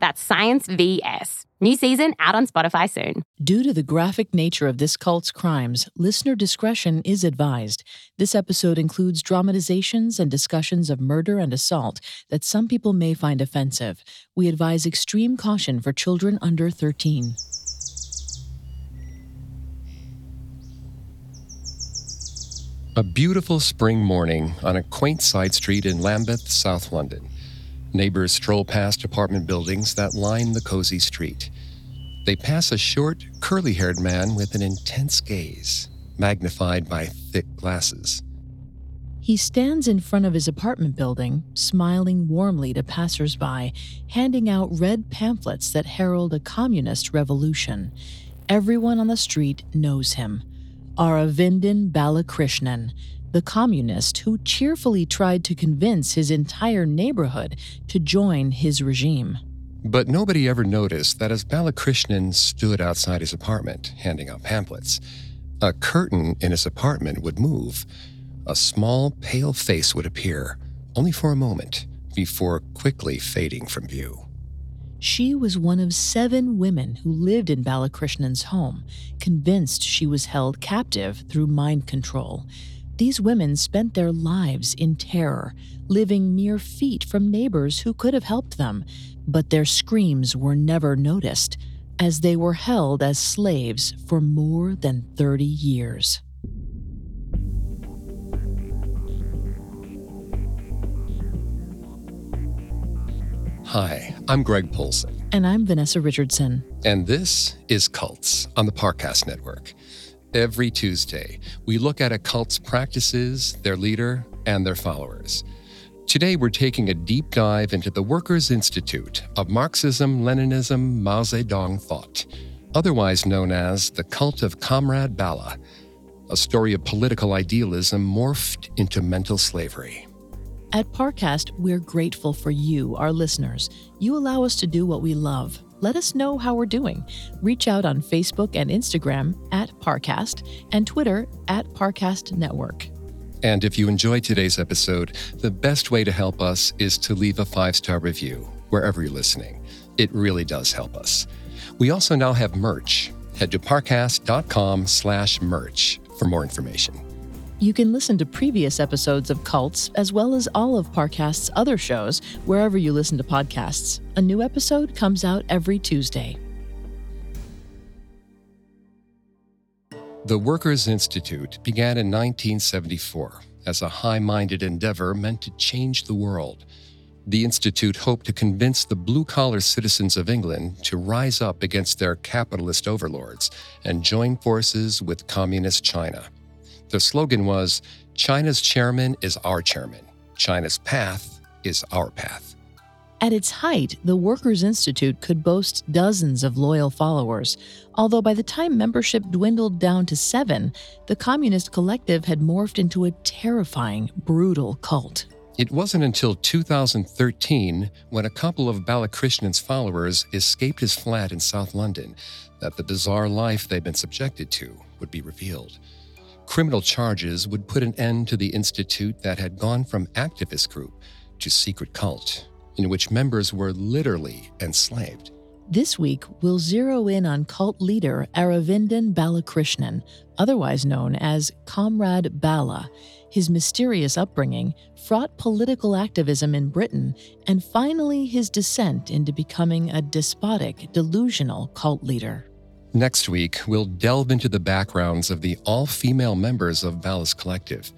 That's Science VS. New season out on Spotify soon. Due to the graphic nature of this cult's crimes, listener discretion is advised. This episode includes dramatizations and discussions of murder and assault that some people may find offensive. We advise extreme caution for children under 13. A beautiful spring morning on a quaint side street in Lambeth, South London. Neighbors stroll past apartment buildings that line the cozy street. They pass a short, curly haired man with an intense gaze, magnified by thick glasses. He stands in front of his apartment building, smiling warmly to passersby, handing out red pamphlets that herald a communist revolution. Everyone on the street knows him. Aravindan Balakrishnan, the communist who cheerfully tried to convince his entire neighborhood to join his regime. But nobody ever noticed that as Balakrishnan stood outside his apartment handing out pamphlets, a curtain in his apartment would move. A small, pale face would appear, only for a moment, before quickly fading from view. She was one of seven women who lived in Balakrishnan's home, convinced she was held captive through mind control. These women spent their lives in terror, living mere feet from neighbors who could have helped them, but their screams were never noticed, as they were held as slaves for more than 30 years. Hi, I'm Greg Polcyn. And I'm Vanessa Richardson. And this is Cults on the Parcast Network. Every Tuesday, we look at a cult's practices, their leader, and their followers. Today, we're taking a deep dive into the Workers' Institute of Marxism Leninism Mao Zedong Thought, otherwise known as the Cult of Comrade Bala, a story of political idealism morphed into mental slavery. At Parcast, we're grateful for you, our listeners. You allow us to do what we love let us know how we're doing. Reach out on Facebook and Instagram at Parcast and Twitter at Parcast Network. And if you enjoyed today's episode, the best way to help us is to leave a five star review wherever you're listening. It really does help us. We also now have merch. Head to parcast.com slash merch for more information. You can listen to previous episodes of Cults, as well as all of Parcast's other shows, wherever you listen to podcasts. A new episode comes out every Tuesday. The Workers' Institute began in 1974 as a high minded endeavor meant to change the world. The Institute hoped to convince the blue collar citizens of England to rise up against their capitalist overlords and join forces with Communist China. The slogan was China's chairman is our chairman, China's path is our path. At its height, the Workers' Institute could boast dozens of loyal followers, although by the time membership dwindled down to seven, the Communist Collective had morphed into a terrifying, brutal cult. It wasn't until 2013, when a couple of Balakrishnan's followers escaped his flat in South London, that the bizarre life they'd been subjected to would be revealed criminal charges would put an end to the institute that had gone from activist group to secret cult, in which members were literally enslaved. This week, we'll zero in on cult leader Aravindan Balakrishnan, otherwise known as Comrade Bala, his mysterious upbringing, fraught political activism in Britain, and finally his descent into becoming a despotic, delusional cult leader. Next week, we'll delve into the backgrounds of the all female members of Bala's Collective.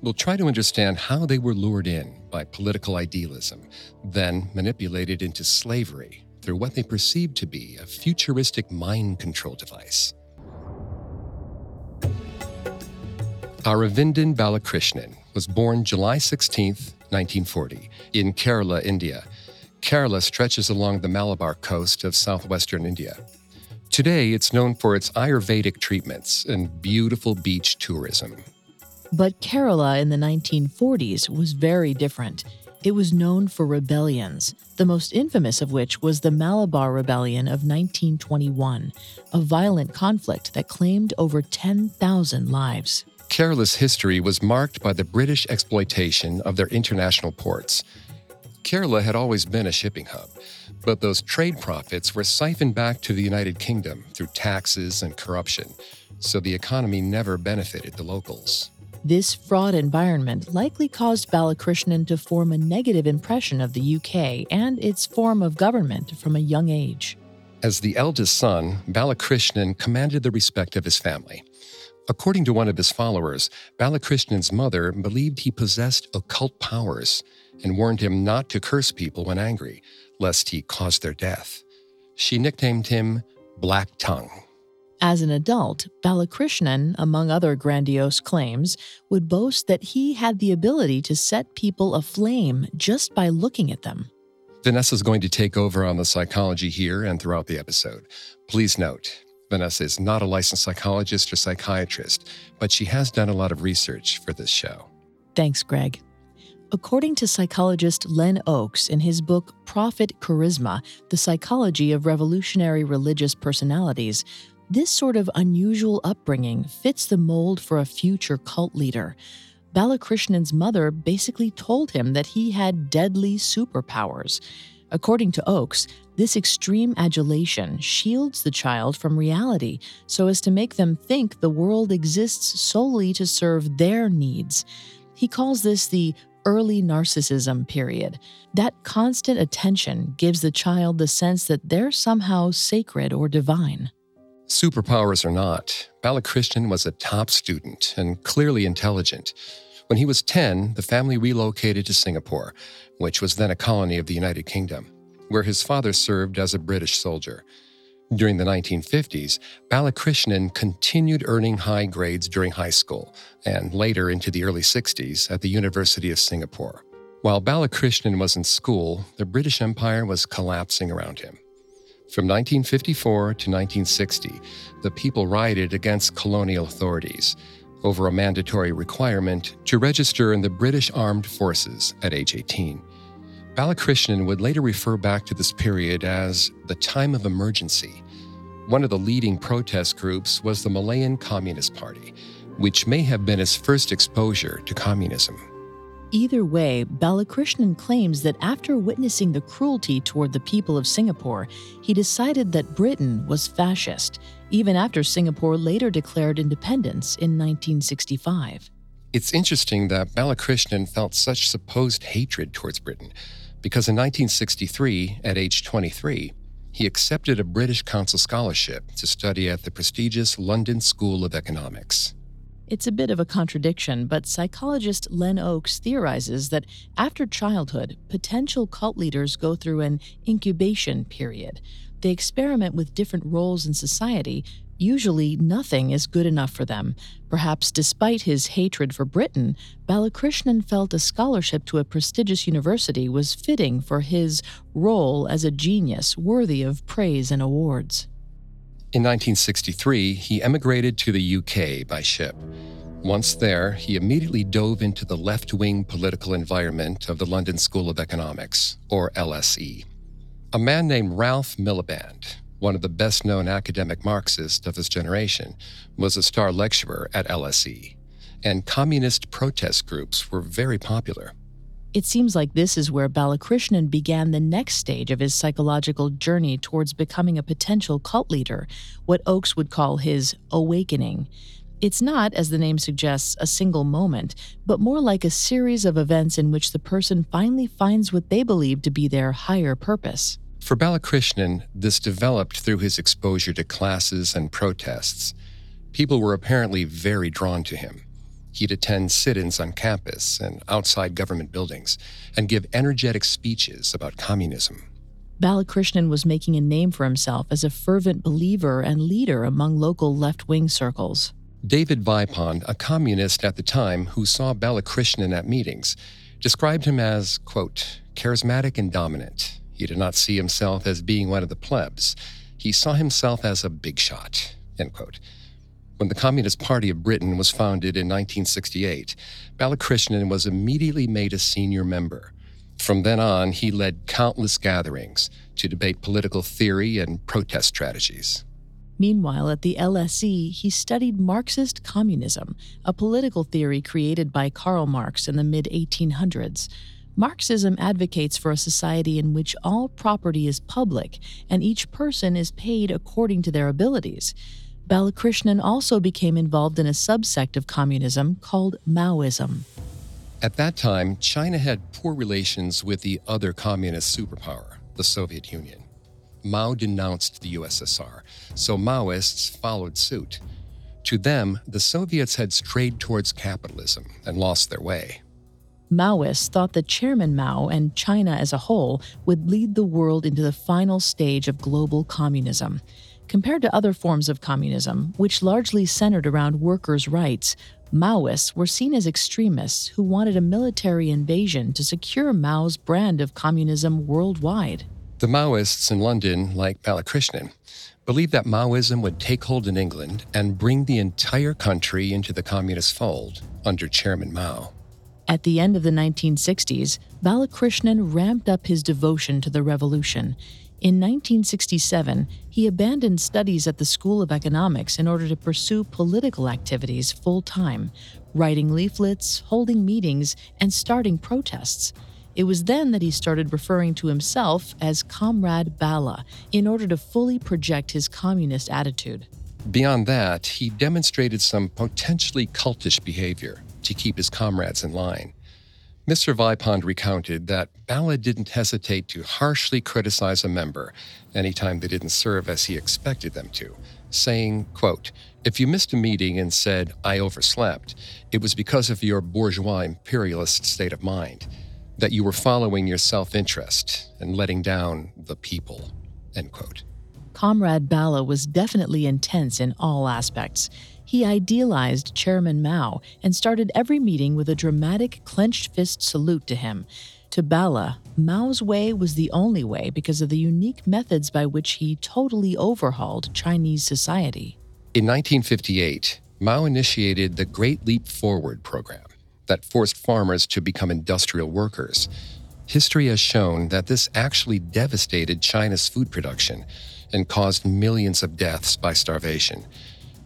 We'll try to understand how they were lured in by political idealism, then manipulated into slavery through what they perceived to be a futuristic mind control device. Aravindan Balakrishnan was born July 16, 1940, in Kerala, India. Kerala stretches along the Malabar coast of southwestern India. Today, it's known for its Ayurvedic treatments and beautiful beach tourism. But Kerala in the 1940s was very different. It was known for rebellions, the most infamous of which was the Malabar Rebellion of 1921, a violent conflict that claimed over 10,000 lives. Kerala's history was marked by the British exploitation of their international ports. Kerala had always been a shipping hub, but those trade profits were siphoned back to the United Kingdom through taxes and corruption, so the economy never benefited the locals. This fraud environment likely caused Balakrishnan to form a negative impression of the UK and its form of government from a young age. As the eldest son, Balakrishnan commanded the respect of his family. According to one of his followers, Balakrishnan's mother believed he possessed occult powers and warned him not to curse people when angry, lest he cause their death. She nicknamed him Black Tongue. As an adult, Balakrishnan, among other grandiose claims, would boast that he had the ability to set people aflame just by looking at them. Vanessa's going to take over on the psychology here and throughout the episode. Please note, Vanessa is not a licensed psychologist or psychiatrist, but she has done a lot of research for this show. Thanks, Greg. According to psychologist Len Oakes in his book Prophet Charisma The Psychology of Revolutionary Religious Personalities, this sort of unusual upbringing fits the mold for a future cult leader. Balakrishnan's mother basically told him that he had deadly superpowers. According to Oakes, this extreme adulation shields the child from reality so as to make them think the world exists solely to serve their needs. He calls this the early narcissism period. That constant attention gives the child the sense that they're somehow sacred or divine. Superpowers or not, Balakrishnan was a top student and clearly intelligent. When he was 10, the family relocated to Singapore, which was then a colony of the United Kingdom, where his father served as a British soldier. During the 1950s, Balakrishnan continued earning high grades during high school and later into the early 60s at the University of Singapore. While Balakrishnan was in school, the British Empire was collapsing around him. From 1954 to 1960, the people rioted against colonial authorities over a mandatory requirement to register in the British Armed Forces at age 18. Balakrishnan would later refer back to this period as the time of emergency. One of the leading protest groups was the Malayan Communist Party, which may have been his first exposure to communism. Either way, Balakrishnan claims that after witnessing the cruelty toward the people of Singapore, he decided that Britain was fascist, even after Singapore later declared independence in 1965. It's interesting that Balakrishnan felt such supposed hatred towards Britain because in 1963, at age 23, he accepted a British Council scholarship to study at the prestigious London School of Economics. It's a bit of a contradiction, but psychologist Len Oakes theorizes that after childhood, potential cult leaders go through an incubation period. They experiment with different roles in society. Usually, nothing is good enough for them. Perhaps despite his hatred for Britain, Balakrishnan felt a scholarship to a prestigious university was fitting for his role as a genius worthy of praise and awards. In 1963, he emigrated to the UK by ship. Once there, he immediately dove into the left wing political environment of the London School of Economics, or LSE. A man named Ralph Miliband, one of the best known academic Marxists of his generation, was a star lecturer at LSE, and communist protest groups were very popular. It seems like this is where Balakrishnan began the next stage of his psychological journey towards becoming a potential cult leader, what Oakes would call his awakening. It's not, as the name suggests, a single moment, but more like a series of events in which the person finally finds what they believe to be their higher purpose. For Balakrishnan, this developed through his exposure to classes and protests. People were apparently very drawn to him. He'd attend sit ins on campus and outside government buildings and give energetic speeches about communism. Balakrishnan was making a name for himself as a fervent believer and leader among local left wing circles. David Vipond, a communist at the time who saw Balakrishnan at meetings, described him as, quote, charismatic and dominant. He did not see himself as being one of the plebs. He saw himself as a big shot. When the Communist Party of Britain was founded in 1968, Balakrishnan was immediately made a senior member. From then on, he led countless gatherings to debate political theory and protest strategies. Meanwhile, at the LSE, he studied Marxist communism, a political theory created by Karl Marx in the mid 1800s. Marxism advocates for a society in which all property is public and each person is paid according to their abilities. Balakrishnan also became involved in a subsect of communism called Maoism. At that time, China had poor relations with the other communist superpower, the Soviet Union. Mao denounced the USSR, so Maoists followed suit. To them, the Soviets had strayed towards capitalism and lost their way. Maoists thought that Chairman Mao and China as a whole would lead the world into the final stage of global communism. Compared to other forms of communism, which largely centered around workers' rights, Maoists were seen as extremists who wanted a military invasion to secure Mao's brand of communism worldwide. The Maoists in London, like Balakrishnan, believed that Maoism would take hold in England and bring the entire country into the communist fold under Chairman Mao. At the end of the 1960s, Balakrishnan ramped up his devotion to the revolution. In 1967, he abandoned studies at the School of Economics in order to pursue political activities full time, writing leaflets, holding meetings, and starting protests. It was then that he started referring to himself as Comrade Bala in order to fully project his communist attitude. Beyond that, he demonstrated some potentially cultish behavior to keep his comrades in line. Mr. Vipond recounted that Bala didn't hesitate to harshly criticize a member anytime they didn't serve as he expected them to, saying, quote, If you missed a meeting and said, I overslept, it was because of your bourgeois imperialist state of mind, that you were following your self interest and letting down the people, end quote. Comrade Bala was definitely intense in all aspects. He idealized Chairman Mao and started every meeting with a dramatic clenched fist salute to him. To Bala, Mao's way was the only way because of the unique methods by which he totally overhauled Chinese society. In 1958, Mao initiated the Great Leap Forward program that forced farmers to become industrial workers. History has shown that this actually devastated China's food production and caused millions of deaths by starvation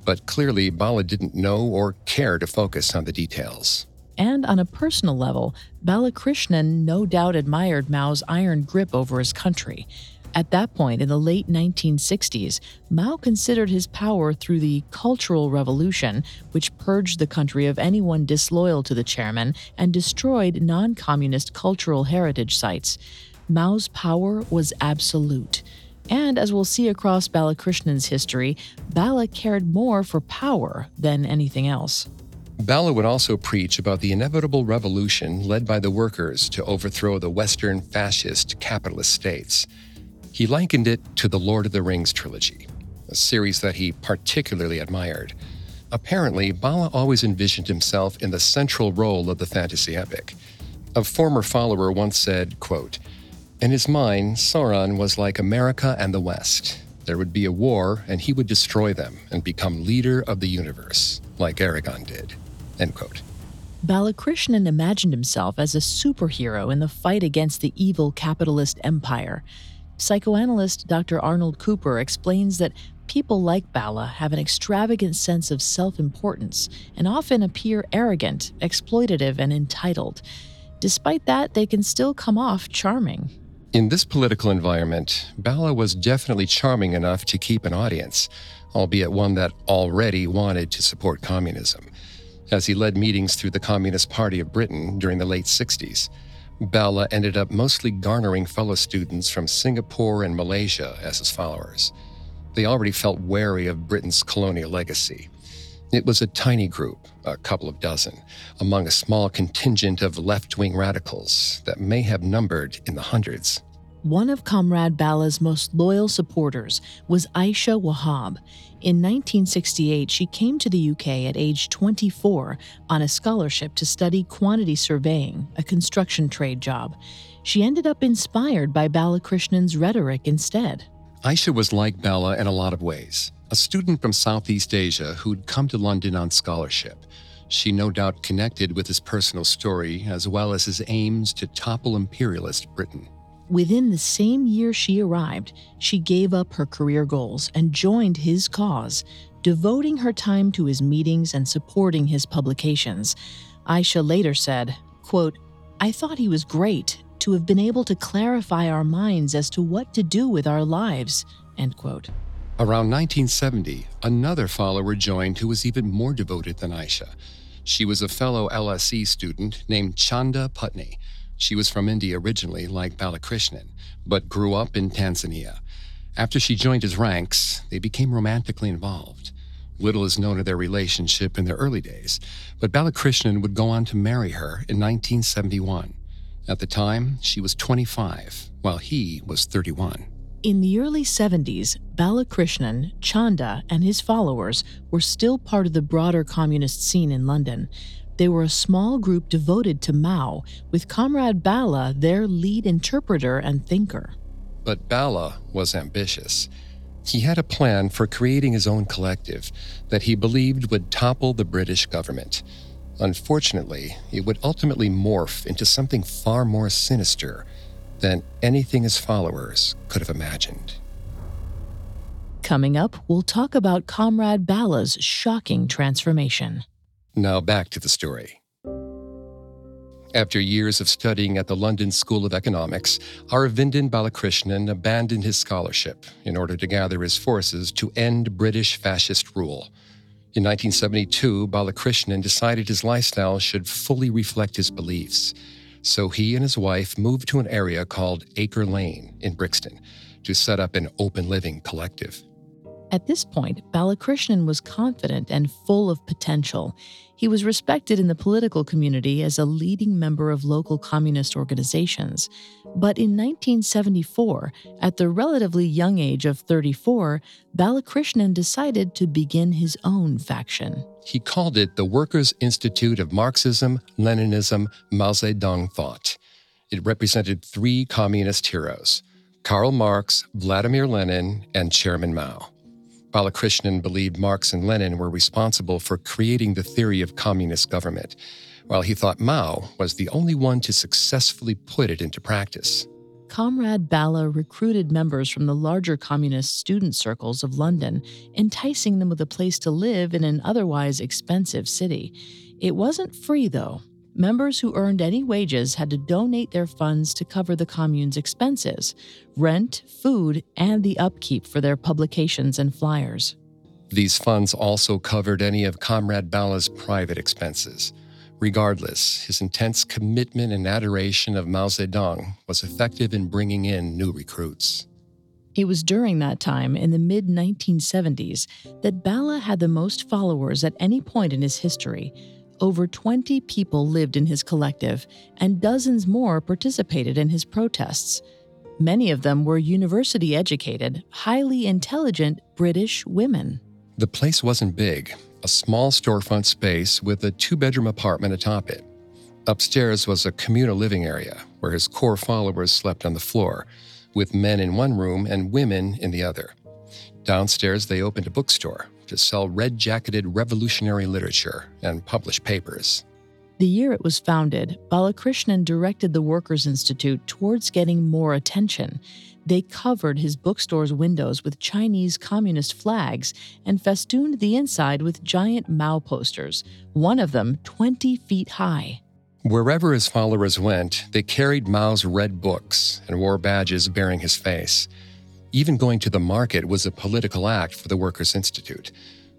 but clearly Bala didn't know or care to focus on the details. And on a personal level, Balakrishnan no doubt admired Mao's iron grip over his country. At that point in the late 1960s, Mao considered his power through the Cultural Revolution, which purged the country of anyone disloyal to the chairman and destroyed non communist cultural heritage sites. Mao's power was absolute. And as we'll see across Balakrishnan's history, Bala cared more for power than anything else. Bala would also preach about the inevitable revolution led by the workers to overthrow the Western fascist capitalist states. He likened it to the Lord of the Rings trilogy, a series that he particularly admired. Apparently, Bala always envisioned himself in the central role of the fantasy epic. A former follower once said, quote, in his mind, Sauron was like America and the West. There would be a war, and he would destroy them and become leader of the universe, like Aragorn did. End quote. Balakrishnan imagined himself as a superhero in the fight against the evil capitalist empire. Psychoanalyst Dr. Arnold Cooper explains that people like Bala have an extravagant sense of self importance and often appear arrogant, exploitative, and entitled. Despite that, they can still come off charming. In this political environment, Bala was definitely charming enough to keep an audience, albeit one that already wanted to support communism. As he led meetings through the Communist Party of Britain during the late 60s, Bala ended up mostly garnering fellow students from Singapore and Malaysia as his followers. They already felt wary of Britain's colonial legacy. It was a tiny group, a couple of dozen, among a small contingent of left wing radicals that may have numbered in the hundreds. One of Comrade Bala's most loyal supporters was Aisha Wahab. In 1968, she came to the UK at age 24 on a scholarship to study quantity surveying, a construction trade job. She ended up inspired by Balakrishnan's rhetoric instead. Aisha was like Bala in a lot of ways, a student from Southeast Asia who'd come to London on scholarship. She no doubt connected with his personal story as well as his aims to topple imperialist Britain. Within the same year she arrived, she gave up her career goals and joined his cause, devoting her time to his meetings and supporting his publications. Aisha later said, quote, I thought he was great to have been able to clarify our minds as to what to do with our lives. End quote. Around 1970, another follower joined who was even more devoted than Aisha. She was a fellow LSE student named Chanda Pattni. She was from India originally, like Balakrishnan, but grew up in Tanzania. After she joined his ranks, they became romantically involved. Little is known of their relationship in their early days, but Balakrishnan would go on to marry her in 1971. At the time, she was 25, while he was 31. In the early 70s, Balakrishnan, Chanda, and his followers were still part of the broader communist scene in London. They were a small group devoted to Mao, with Comrade Bala their lead interpreter and thinker. But Bala was ambitious. He had a plan for creating his own collective that he believed would topple the British government. Unfortunately, it would ultimately morph into something far more sinister than anything his followers could have imagined. Coming up, we'll talk about Comrade Bala's shocking transformation. Now back to the story. After years of studying at the London School of Economics, Aravindan Balakrishnan abandoned his scholarship in order to gather his forces to end British fascist rule. In 1972, Balakrishnan decided his lifestyle should fully reflect his beliefs. So he and his wife moved to an area called Acre Lane in Brixton to set up an open living collective. At this point, Balakrishnan was confident and full of potential. He was respected in the political community as a leading member of local communist organizations. But in 1974, at the relatively young age of 34, Balakrishnan decided to begin his own faction. He called it the Workers' Institute of Marxism, Leninism, Mao Zedong Thought. It represented three communist heroes Karl Marx, Vladimir Lenin, and Chairman Mao. Balakrishnan believed Marx and Lenin were responsible for creating the theory of communist government, while he thought Mao was the only one to successfully put it into practice. Comrade Bala recruited members from the larger communist student circles of London, enticing them with a place to live in an otherwise expensive city. It wasn't free, though. Members who earned any wages had to donate their funds to cover the commune's expenses rent, food, and the upkeep for their publications and flyers. These funds also covered any of Comrade Bala's private expenses. Regardless, his intense commitment and adoration of Mao Zedong was effective in bringing in new recruits. It was during that time, in the mid 1970s, that Bala had the most followers at any point in his history, over 20 people lived in his collective, and dozens more participated in his protests. Many of them were university educated, highly intelligent British women. The place wasn't big, a small storefront space with a two bedroom apartment atop it. Upstairs was a communal living area where his core followers slept on the floor, with men in one room and women in the other. Downstairs, they opened a bookstore to sell red jacketed revolutionary literature and publish papers. The year it was founded, Balakrishnan directed the Workers' Institute towards getting more attention. They covered his bookstore's windows with Chinese communist flags and festooned the inside with giant Mao posters, one of them 20 feet high. Wherever his followers went, they carried Mao's red books and wore badges bearing his face. Even going to the market was a political act for the Workers' Institute,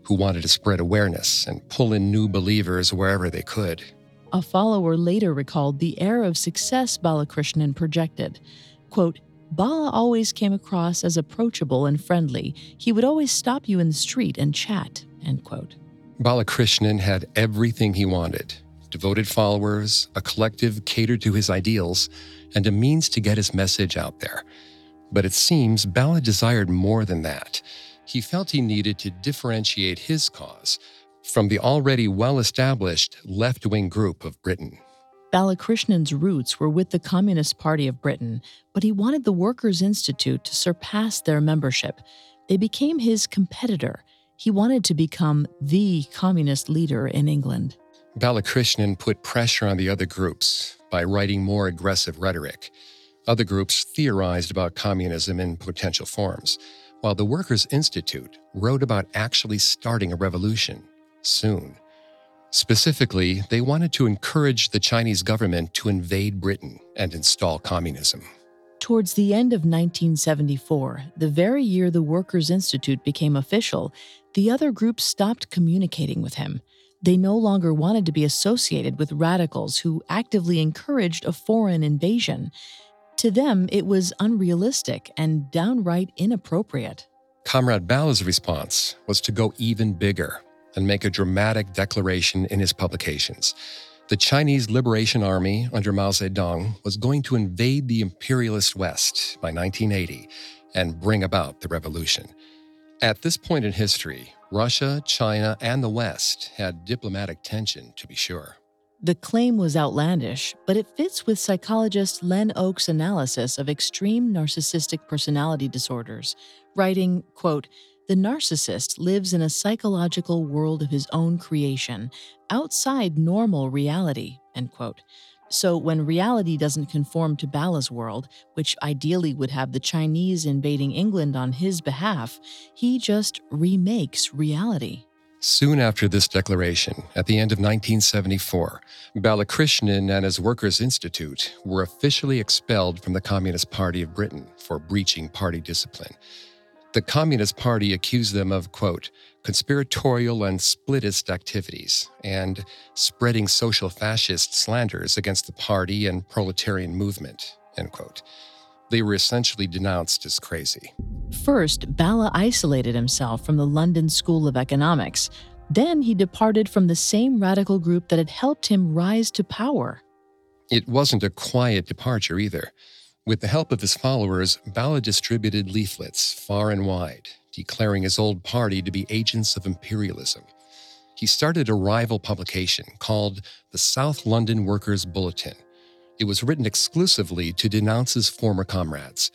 who wanted to spread awareness and pull in new believers wherever they could. A follower later recalled the air of success Balakrishnan projected. Quote, Bala always came across as approachable and friendly. He would always stop you in the street and chat. End quote. Balakrishnan had everything he wanted devoted followers, a collective catered to his ideals, and a means to get his message out there. But it seems Bala desired more than that. He felt he needed to differentiate his cause from the already well established left wing group of Britain. Balakrishnan's roots were with the Communist Party of Britain, but he wanted the Workers' Institute to surpass their membership. They became his competitor. He wanted to become the communist leader in England. Balakrishnan put pressure on the other groups by writing more aggressive rhetoric. Other groups theorized about communism in potential forms, while the Workers' Institute wrote about actually starting a revolution soon. Specifically, they wanted to encourage the Chinese government to invade Britain and install communism. Towards the end of 1974, the very year the Workers' Institute became official, the other groups stopped communicating with him. They no longer wanted to be associated with radicals who actively encouraged a foreign invasion. To them, it was unrealistic and downright inappropriate. Comrade Bala's response was to go even bigger and make a dramatic declaration in his publications. The Chinese Liberation Army under Mao Zedong was going to invade the imperialist West by 1980 and bring about the revolution. At this point in history, Russia, China, and the West had diplomatic tension, to be sure. The claim was outlandish, but it fits with psychologist Len Oakes' analysis of extreme narcissistic personality disorders, writing, quote, the narcissist lives in a psychological world of his own creation, outside normal reality, end quote. So when reality doesn't conform to Bala's world, which ideally would have the Chinese invading England on his behalf, he just remakes reality. Soon after this declaration, at the end of 1974, Balakrishnan and his Workers' Institute were officially expelled from the Communist Party of Britain for breaching party discipline. The Communist Party accused them of, quote, conspiratorial and splittist activities and spreading social fascist slanders against the party and proletarian movement, end quote. They were essentially denounced as crazy. First, Bala isolated himself from the London School of Economics. Then he departed from the same radical group that had helped him rise to power. It wasn't a quiet departure either. With the help of his followers, Bala distributed leaflets far and wide, declaring his old party to be agents of imperialism. He started a rival publication called the South London Workers' Bulletin it was written exclusively to denounce his former comrades.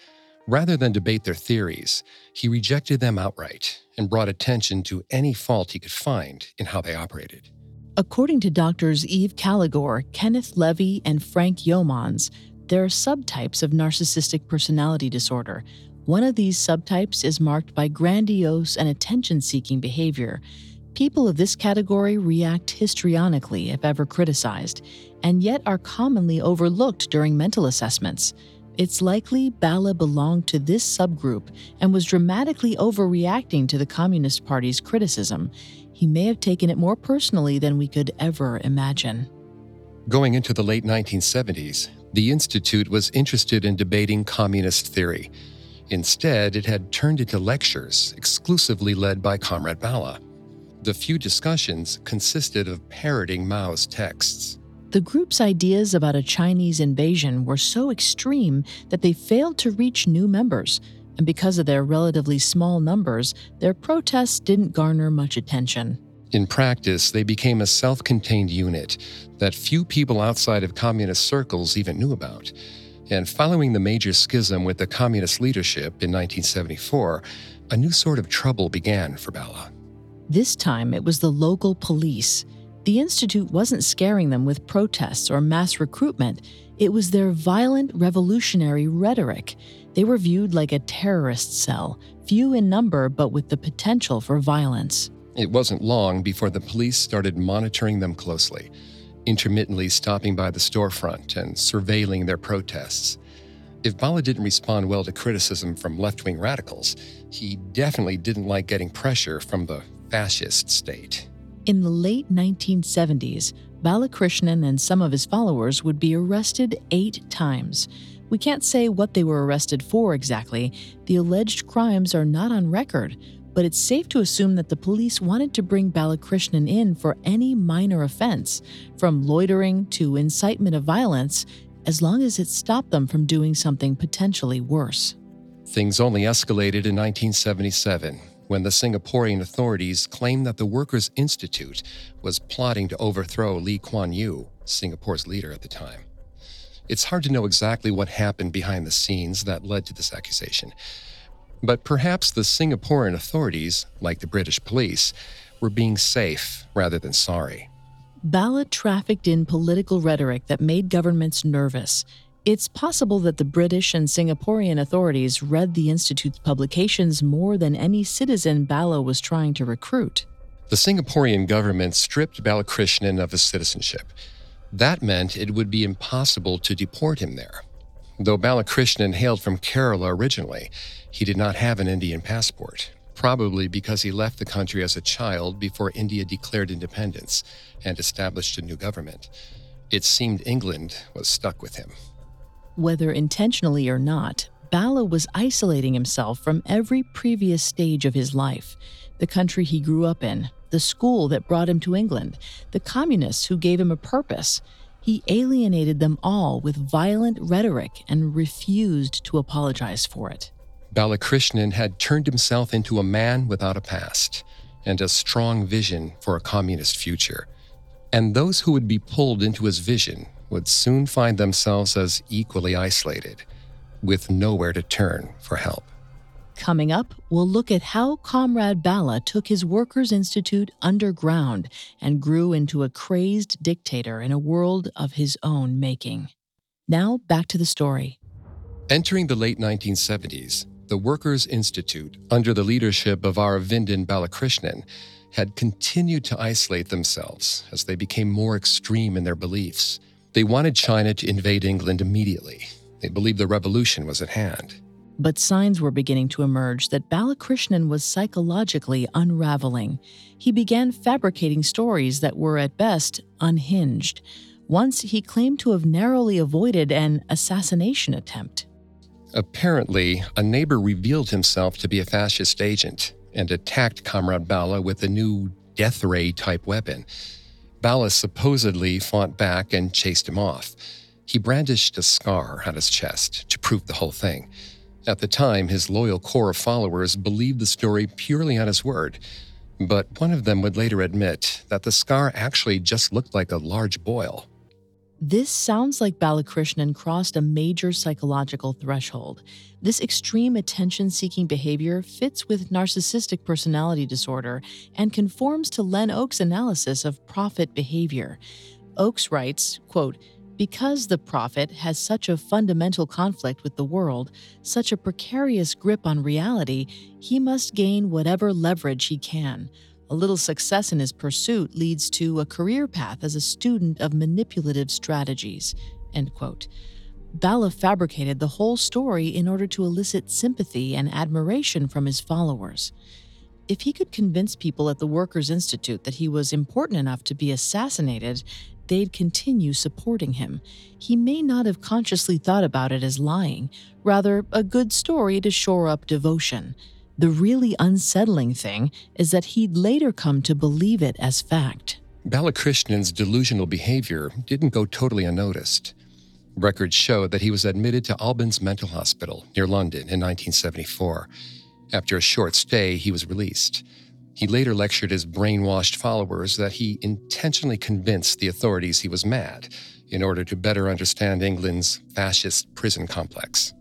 Rather than debate their theories, he rejected them outright and brought attention to any fault he could find in how they operated. According to doctors Eve Caligor, Kenneth Levy, and Frank Yeomans, there are subtypes of narcissistic personality disorder. One of these subtypes is marked by grandiose and attention seeking behavior. People of this category react histrionically if ever criticized, and yet are commonly overlooked during mental assessments. It's likely Bala belonged to this subgroup and was dramatically overreacting to the Communist Party's criticism. He may have taken it more personally than we could ever imagine. Going into the late 1970s, the Institute was interested in debating communist theory. Instead, it had turned into lectures exclusively led by Comrade Bala. The few discussions consisted of parroting Mao's texts. The group's ideas about a Chinese invasion were so extreme that they failed to reach new members, and because of their relatively small numbers, their protests didn't garner much attention. In practice, they became a self contained unit that few people outside of communist circles even knew about. And following the major schism with the communist leadership in 1974, a new sort of trouble began for Bala. This time it was the local police. The Institute wasn't scaring them with protests or mass recruitment, it was their violent revolutionary rhetoric. They were viewed like a terrorist cell, few in number but with the potential for violence. It wasn't long before the police started monitoring them closely, intermittently stopping by the storefront and surveilling their protests. If Bala didn't respond well to criticism from left wing radicals, he definitely didn't like getting pressure from the fascist state. In the late 1970s, Balakrishnan and some of his followers would be arrested eight times. We can't say what they were arrested for exactly. The alleged crimes are not on record, but it's safe to assume that the police wanted to bring Balakrishnan in for any minor offense, from loitering to incitement of violence, as long as it stopped them from doing something potentially worse. Things only escalated in 1977 when the Singaporean authorities claimed that the Workers' Institute was plotting to overthrow Lee Kuan Yew, Singapore's leader at the time. It's hard to know exactly what happened behind the scenes that led to this accusation. But perhaps the Singaporean authorities, like the British police, were being safe rather than sorry. Bala trafficked in political rhetoric that made governments nervous. It's possible that the British and Singaporean authorities read the Institute's publications more than any citizen Bala was trying to recruit. The Singaporean government stripped Balakrishnan of his citizenship. That meant it would be impossible to deport him there. Though Balakrishnan hailed from Kerala originally, he did not have an Indian passport, probably because he left the country as a child before India declared independence and established a new government. It seemed England was stuck with him. Whether intentionally or not, Bala was isolating himself from every previous stage of his life the country he grew up in, the school that brought him to England, the communists who gave him a purpose. He alienated them all with violent rhetoric and refused to apologize for it. Balakrishnan had turned himself into a man without a past and a strong vision for a communist future. And those who would be pulled into his vision would soon find themselves as equally isolated, with nowhere to turn for help. Coming up, we'll look at how Comrade Bala took his Workers' Institute underground and grew into a crazed dictator in a world of his own making. Now, back to the story. Entering the late 1970s, the Workers' Institute, under the leadership of Aravindan Balakrishnan, had continued to isolate themselves as they became more extreme in their beliefs. They wanted China to invade England immediately. They believed the revolution was at hand. But signs were beginning to emerge that Balakrishnan was psychologically unraveling. He began fabricating stories that were at best unhinged. Once he claimed to have narrowly avoided an assassination attempt. Apparently, a neighbor revealed himself to be a fascist agent and attacked Comrade Bala with a new death ray type weapon. Bala supposedly fought back and chased him off. He brandished a scar on his chest to prove the whole thing. At the time, his loyal core of followers believed the story purely on his word, but one of them would later admit that the scar actually just looked like a large boil. This sounds like Balakrishnan crossed a major psychological threshold. This extreme attention seeking behavior fits with narcissistic personality disorder and conforms to Len Oakes' analysis of prophet behavior. Oakes writes, quote, because the prophet has such a fundamental conflict with the world, such a precarious grip on reality, he must gain whatever leverage he can. A little success in his pursuit leads to a career path as a student of manipulative strategies. End quote. Bala fabricated the whole story in order to elicit sympathy and admiration from his followers. If he could convince people at the Workers' Institute that he was important enough to be assassinated, they'd continue supporting him. He may not have consciously thought about it as lying, rather, a good story to shore up devotion. The really unsettling thing is that he'd later come to believe it as fact. Balakrishnan's delusional behavior didn't go totally unnoticed. Records show that he was admitted to Albans Mental Hospital near London in 1974. After a short stay, he was released. He later lectured his brainwashed followers that he intentionally convinced the authorities he was mad in order to better understand England's fascist prison complex.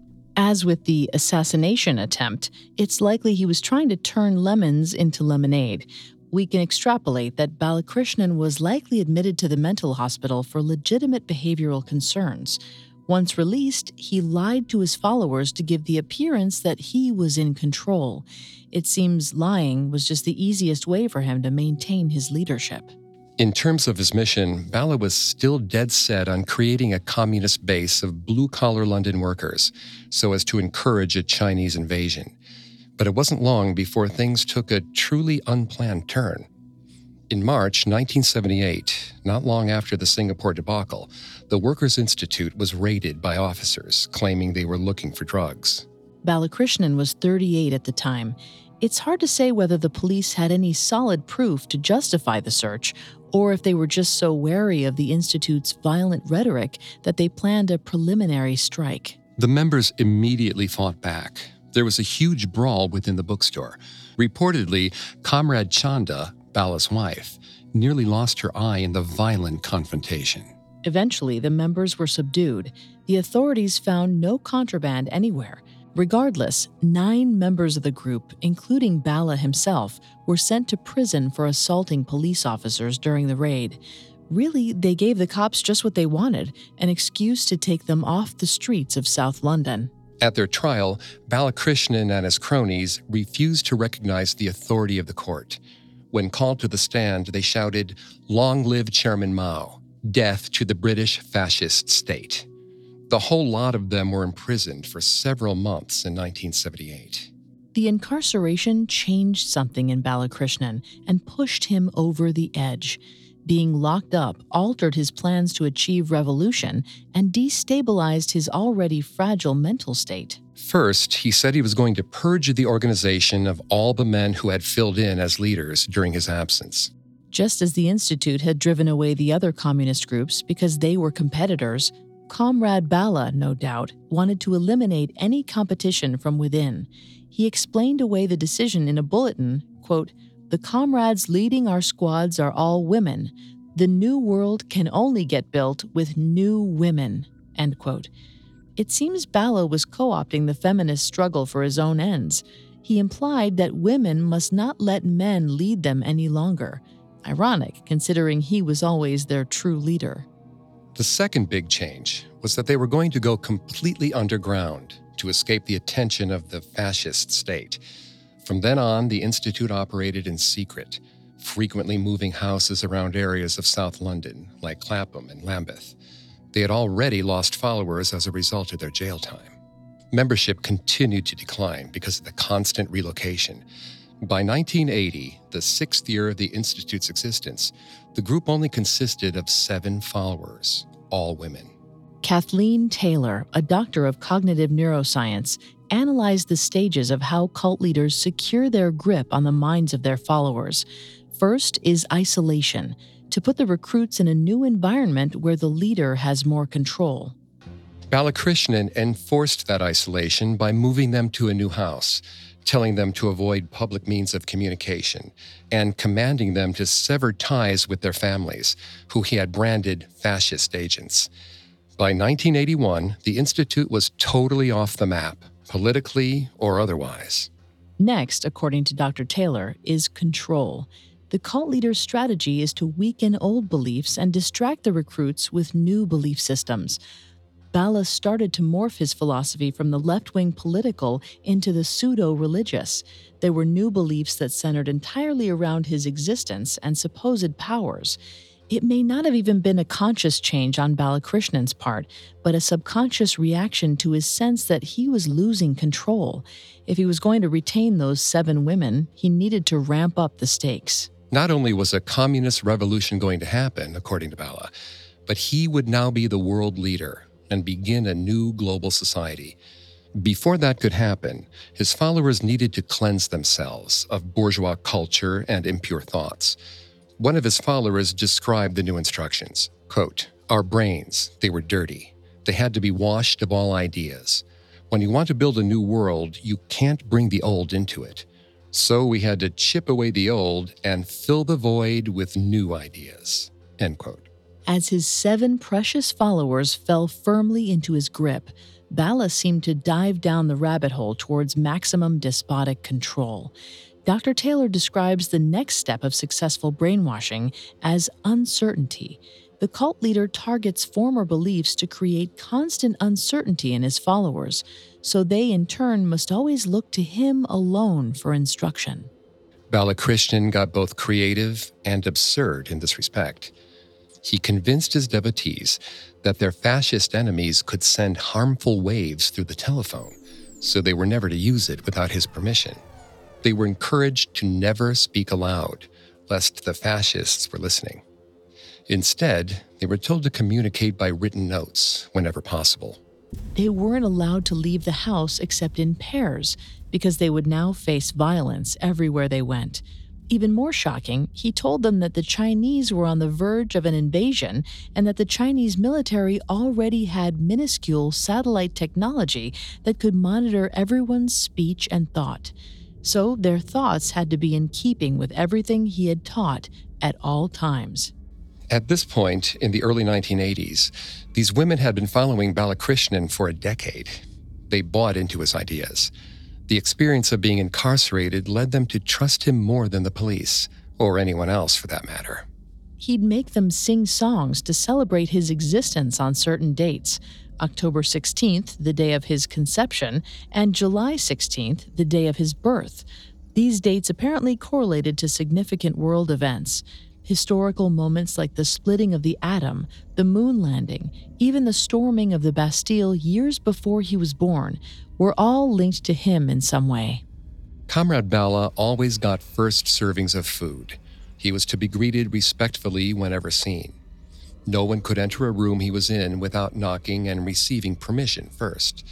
As with the assassination attempt, it's likely he was trying to turn lemons into lemonade. We can extrapolate that Balakrishnan was likely admitted to the mental hospital for legitimate behavioral concerns. Once released, he lied to his followers to give the appearance that he was in control. It seems lying was just the easiest way for him to maintain his leadership. In terms of his mission, Bala was still dead set on creating a communist base of blue collar London workers so as to encourage a Chinese invasion. But it wasn't long before things took a truly unplanned turn. In March 1978, not long after the Singapore debacle, the Workers' Institute was raided by officers claiming they were looking for drugs. Balakrishnan was 38 at the time. It's hard to say whether the police had any solid proof to justify the search or if they were just so wary of the Institute's violent rhetoric that they planned a preliminary strike. The members immediately fought back. There was a huge brawl within the bookstore. Reportedly, Comrade Chanda, Bala's wife, nearly lost her eye in the violent confrontation. Eventually, the members were subdued. The authorities found no contraband anywhere. Regardless, nine members of the group, including Bala himself, were sent to prison for assaulting police officers during the raid. Really, they gave the cops just what they wanted an excuse to take them off the streets of South London. At their trial, Balakrishnan and his cronies refused to recognize the authority of the court. When called to the stand, they shouted, Long live Chairman Mao! Death to the British fascist state. The whole lot of them were imprisoned for several months in 1978. The incarceration changed something in Balakrishnan and pushed him over the edge. Being locked up altered his plans to achieve revolution and destabilized his already fragile mental state. First, he said he was going to purge the organization of all the men who had filled in as leaders during his absence. Just as the Institute had driven away the other communist groups because they were competitors, Comrade Bala, no doubt, wanted to eliminate any competition from within. He explained away the decision in a bulletin, quote, the comrades leading our squads are all women. The new world can only get built with new women. End quote. It seems Bala was co opting the feminist struggle for his own ends. He implied that women must not let men lead them any longer. Ironic, considering he was always their true leader. The second big change was that they were going to go completely underground to escape the attention of the fascist state. From then on, the Institute operated in secret, frequently moving houses around areas of South London, like Clapham and Lambeth. They had already lost followers as a result of their jail time. Membership continued to decline because of the constant relocation. By 1980, the sixth year of the Institute's existence, the group only consisted of seven followers, all women. Kathleen Taylor, a doctor of cognitive neuroscience, analyzed the stages of how cult leaders secure their grip on the minds of their followers. First is isolation, to put the recruits in a new environment where the leader has more control. Balakrishnan enforced that isolation by moving them to a new house, telling them to avoid public means of communication, and commanding them to sever ties with their families, who he had branded fascist agents. By 1981, the Institute was totally off the map politically or otherwise. Next, according to Dr. Taylor, is control. The cult leader's strategy is to weaken old beliefs and distract the recruits with new belief systems. Bala started to morph his philosophy from the left wing political into the pseudo religious. There were new beliefs that centered entirely around his existence and supposed powers. It may not have even been a conscious change on Balakrishnan's part, but a subconscious reaction to his sense that he was losing control. If he was going to retain those seven women, he needed to ramp up the stakes. Not only was a communist revolution going to happen, according to Bala, but he would now be the world leader and begin a new global society. Before that could happen, his followers needed to cleanse themselves of bourgeois culture and impure thoughts. One of his followers described the new instructions quote, Our brains, they were dirty. They had to be washed of all ideas. When you want to build a new world, you can't bring the old into it. So we had to chip away the old and fill the void with new ideas. End quote. As his seven precious followers fell firmly into his grip, Bala seemed to dive down the rabbit hole towards maximum despotic control. Dr. Taylor describes the next step of successful brainwashing as uncertainty. The cult leader targets former beliefs to create constant uncertainty in his followers, so they in turn must always look to him alone for instruction. Balakrishnan got both creative and absurd in this respect. He convinced his devotees that their fascist enemies could send harmful waves through the telephone, so they were never to use it without his permission. They were encouraged to never speak aloud, lest the fascists were listening. Instead, they were told to communicate by written notes whenever possible. They weren't allowed to leave the house except in pairs because they would now face violence everywhere they went. Even more shocking, he told them that the Chinese were on the verge of an invasion and that the Chinese military already had minuscule satellite technology that could monitor everyone's speech and thought. so their thoughts had to be in keeping with everything he had taught at all times. At this point, in the early 1980s, these women had been following Balakrishnan for a decade. They bought into his ideas. The experience of being incarcerated led them to trust him more than the police, or anyone else for that matter. He'd make them sing songs to celebrate his existence on certain dates October 16th, the day of his conception, and July 16th, the day of his birth. These dates apparently correlated to significant world events. Historical moments like the splitting of the atom, the moon landing, even the storming of the Bastille years before he was born were all linked to him in some way. Comrade Bala always got first servings of food. He was to be greeted respectfully whenever seen. No one could enter a room he was in without knocking and receiving permission first.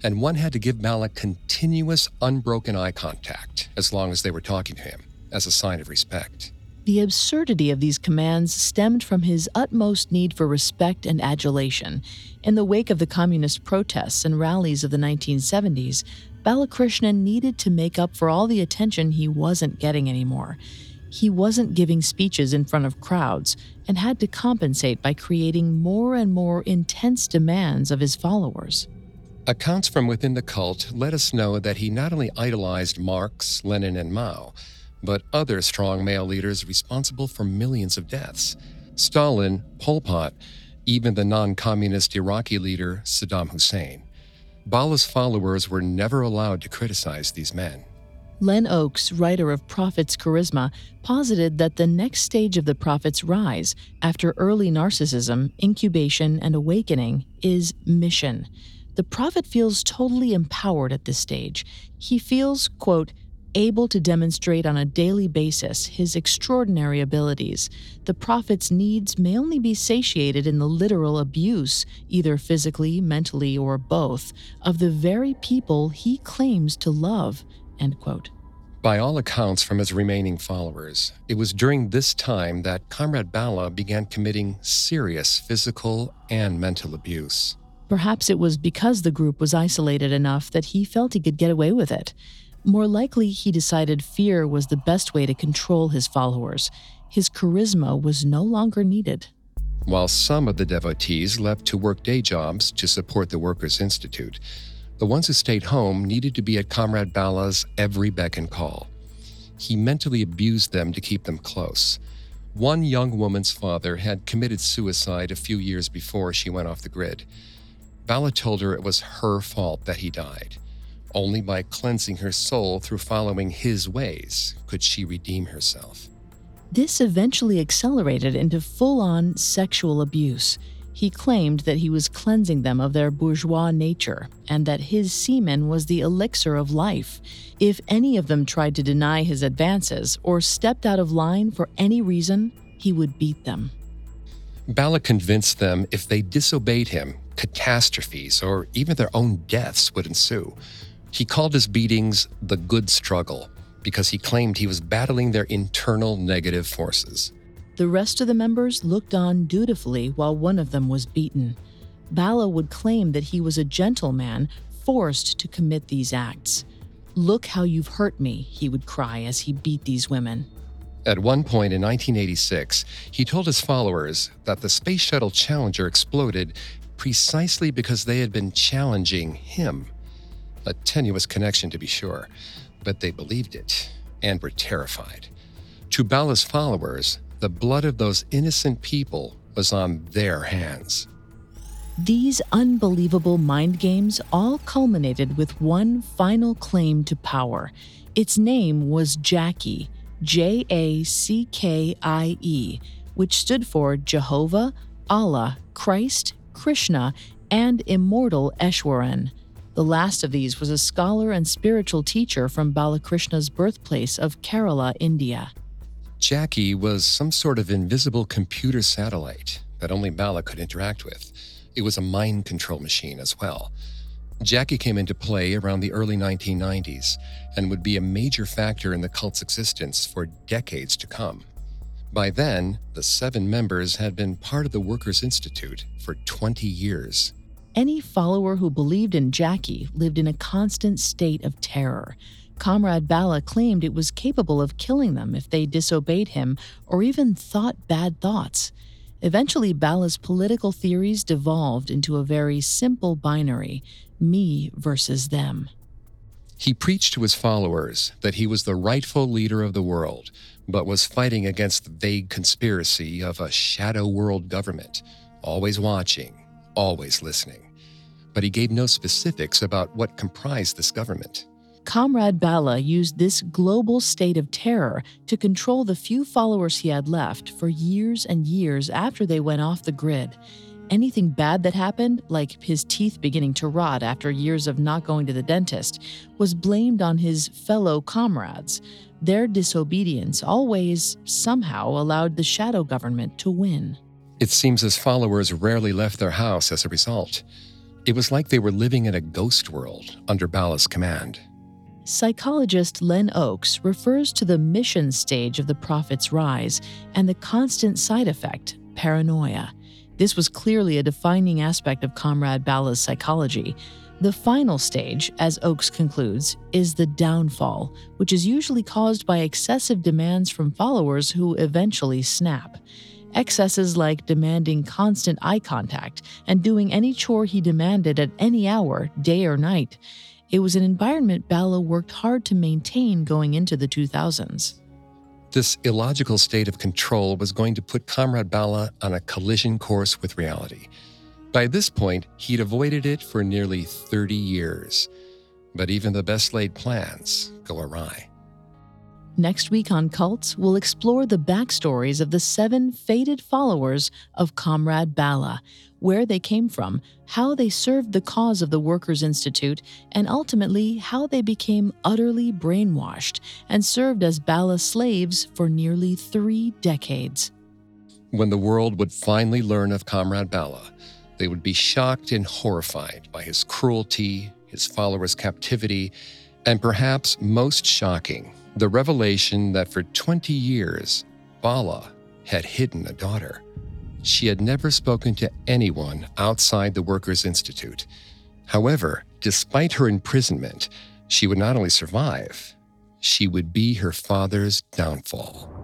And one had to give Bala continuous, unbroken eye contact as long as they were talking to him, as a sign of respect. The absurdity of these commands stemmed from his utmost need for respect and adulation. In the wake of the communist protests and rallies of the 1970s, Balakrishnan needed to make up for all the attention he wasn't getting anymore. He wasn't giving speeches in front of crowds and had to compensate by creating more and more intense demands of his followers. Accounts from within the cult let us know that he not only idolized Marx, Lenin, and Mao, but other strong male leaders responsible for millions of deaths Stalin, Pol Pot, even the non communist Iraqi leader Saddam Hussein. Bala's followers were never allowed to criticize these men. Len Oakes, writer of Prophetic Charisma, posited that the next stage of the prophet's rise, after early narcissism, incubation, and awakening, is mission. The prophet feels totally empowered at this stage. He feels, quote, able to demonstrate on a daily basis his extraordinary abilities, the prophet's needs may only be satiated in the literal abuse, either physically, mentally, or both, of the very people he claims to love. By all accounts from his remaining followers, it was during this time that Comrade Bala began committing serious physical and mental abuse. Perhaps it was because the group was isolated enough that he felt he could get away with it. More likely, he decided fear was the best way to control his followers. His charisma was no longer needed. While some of the devotees left to work day jobs to support the Workers' Institute, the ones who stayed home needed to be at Comrade Bala's every beck and call. He mentally abused them to keep them close. One young woman's father had committed suicide a few years before she went off the grid. Bala told her it was her fault that he died. Only by cleansing her soul through following his ways could she redeem herself. This eventually accelerated into full on sexual abuse. He claimed that he was cleansing them of their bourgeois nature and that his semen was the elixir of life. If any of them tried to deny his advances or stepped out of line for any reason, he would beat them. Bala convinced them if they disobeyed him, catastrophes or even their own deaths would ensue. He called his beatings the good struggle because he claimed he was battling their internal negative forces. The rest of the members looked on dutifully while one of them was beaten. Bala would claim that he was a gentleman forced to commit these acts. Look how you've hurt me, he would cry as he beat these women. At one point in 1986, he told his followers that the Space Shuttle Challenger exploded precisely because they had been challenging him. A tenuous connection, to be sure, but they believed it and were terrified. To Bala's followers, the blood of those innocent people was on their hands. These unbelievable mind games all culminated with one final claim to power. Its name was Jackie, J A C K I E, which stood for Jehovah, Allah, Christ, Krishna, and immortal Easwaran. The last of these was a scholar and spiritual teacher from Balakrishnan's birthplace of Kerala, India. Jackie was some sort of invisible computer satellite that only Bala could interact with. It was a mind control machine as well. Jackie came into play around the early 1990s and would be a major factor in the cult's existence for decades to come. By then, the seven members had been part of the Workers' Institute for 20 years. Any follower who believed in Jackie lived in a constant state of terror. Comrade Bala claimed it was capable of killing them if they disobeyed him or even thought bad thoughts. Eventually, Bala's political theories devolved into a very simple binary me versus them. He preached to his followers that he was the rightful leader of the world, but was fighting against the vague conspiracy of a shadow world government, always watching, always listening. But he gave no specifics about what comprised this government. Comrade Bala used this global state of terror to control the few followers he had left for years and years after they went off the grid. Anything bad that happened, like his teeth beginning to rot after years of not going to the dentist, was blamed on his fellow comrades. Their disobedience always, somehow, allowed the shadow government to win. It seems his followers rarely left their house as a result. It was like they were living in a ghost world under Bala's command. Psychologist Len Oakes refers to the mission stage of the prophet's rise and the constant side effect, paranoia. This was clearly a defining aspect of Comrade Bala's psychology. The final stage, as Oakes concludes, is the downfall, which is usually caused by excessive demands from followers who eventually snap. Excesses like demanding constant eye contact and doing any chore he demanded at any hour, day or night. It was an environment Bala worked hard to maintain going into the 2000s. This illogical state of control was going to put Comrade Bala on a collision course with reality. By this point, he'd avoided it for nearly 30 years. But even the best laid plans go awry. Next week on Cults, we'll explore the backstories of the seven fated followers of Comrade Bala, where they came from, how they served the cause of the Workers' Institute, and ultimately how they became utterly brainwashed and served as Bala slaves for nearly three decades. When the world would finally learn of Comrade Bala, they would be shocked and horrified by his cruelty, his followers' captivity, and perhaps most shocking, the revelation that for 20 years, Bala had hidden a daughter. She had never spoken to anyone outside the Workers' Institute. However, despite her imprisonment, she would not only survive, she would be her father's downfall.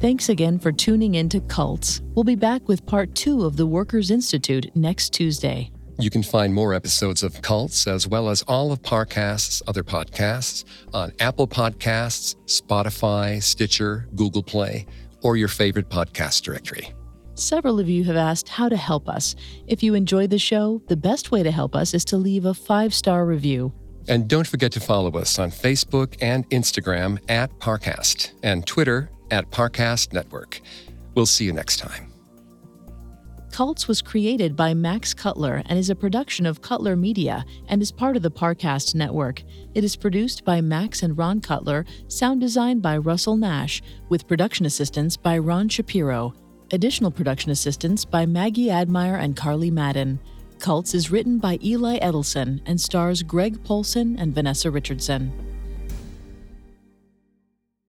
Thanks again for tuning in to Cults. We'll be back with part two of the Workers' Institute next Tuesday. You can find more episodes of Cults as well as all of Parcast's other podcasts on Apple Podcasts, Spotify, Stitcher, Google Play, or your favorite podcast directory. Several of you have asked how to help us. If you enjoyed the show, the best way to help us is to leave a five star review. And don't forget to follow us on Facebook and Instagram at Parcast and Twitter at Parcast Network. We'll see you next time. Cults was created by Max Cutler and is a production of Cutler Media and is part of the Parcast network. It is produced by Max and Ron Cutler, sound designed by Russell Nash, with production assistance by Ron Shapiro. Additional production assistance by Maggie Admire and Carly Madden. Cults is written by Eli Edelson and stars Greg Polcyn and Vanessa Richardson.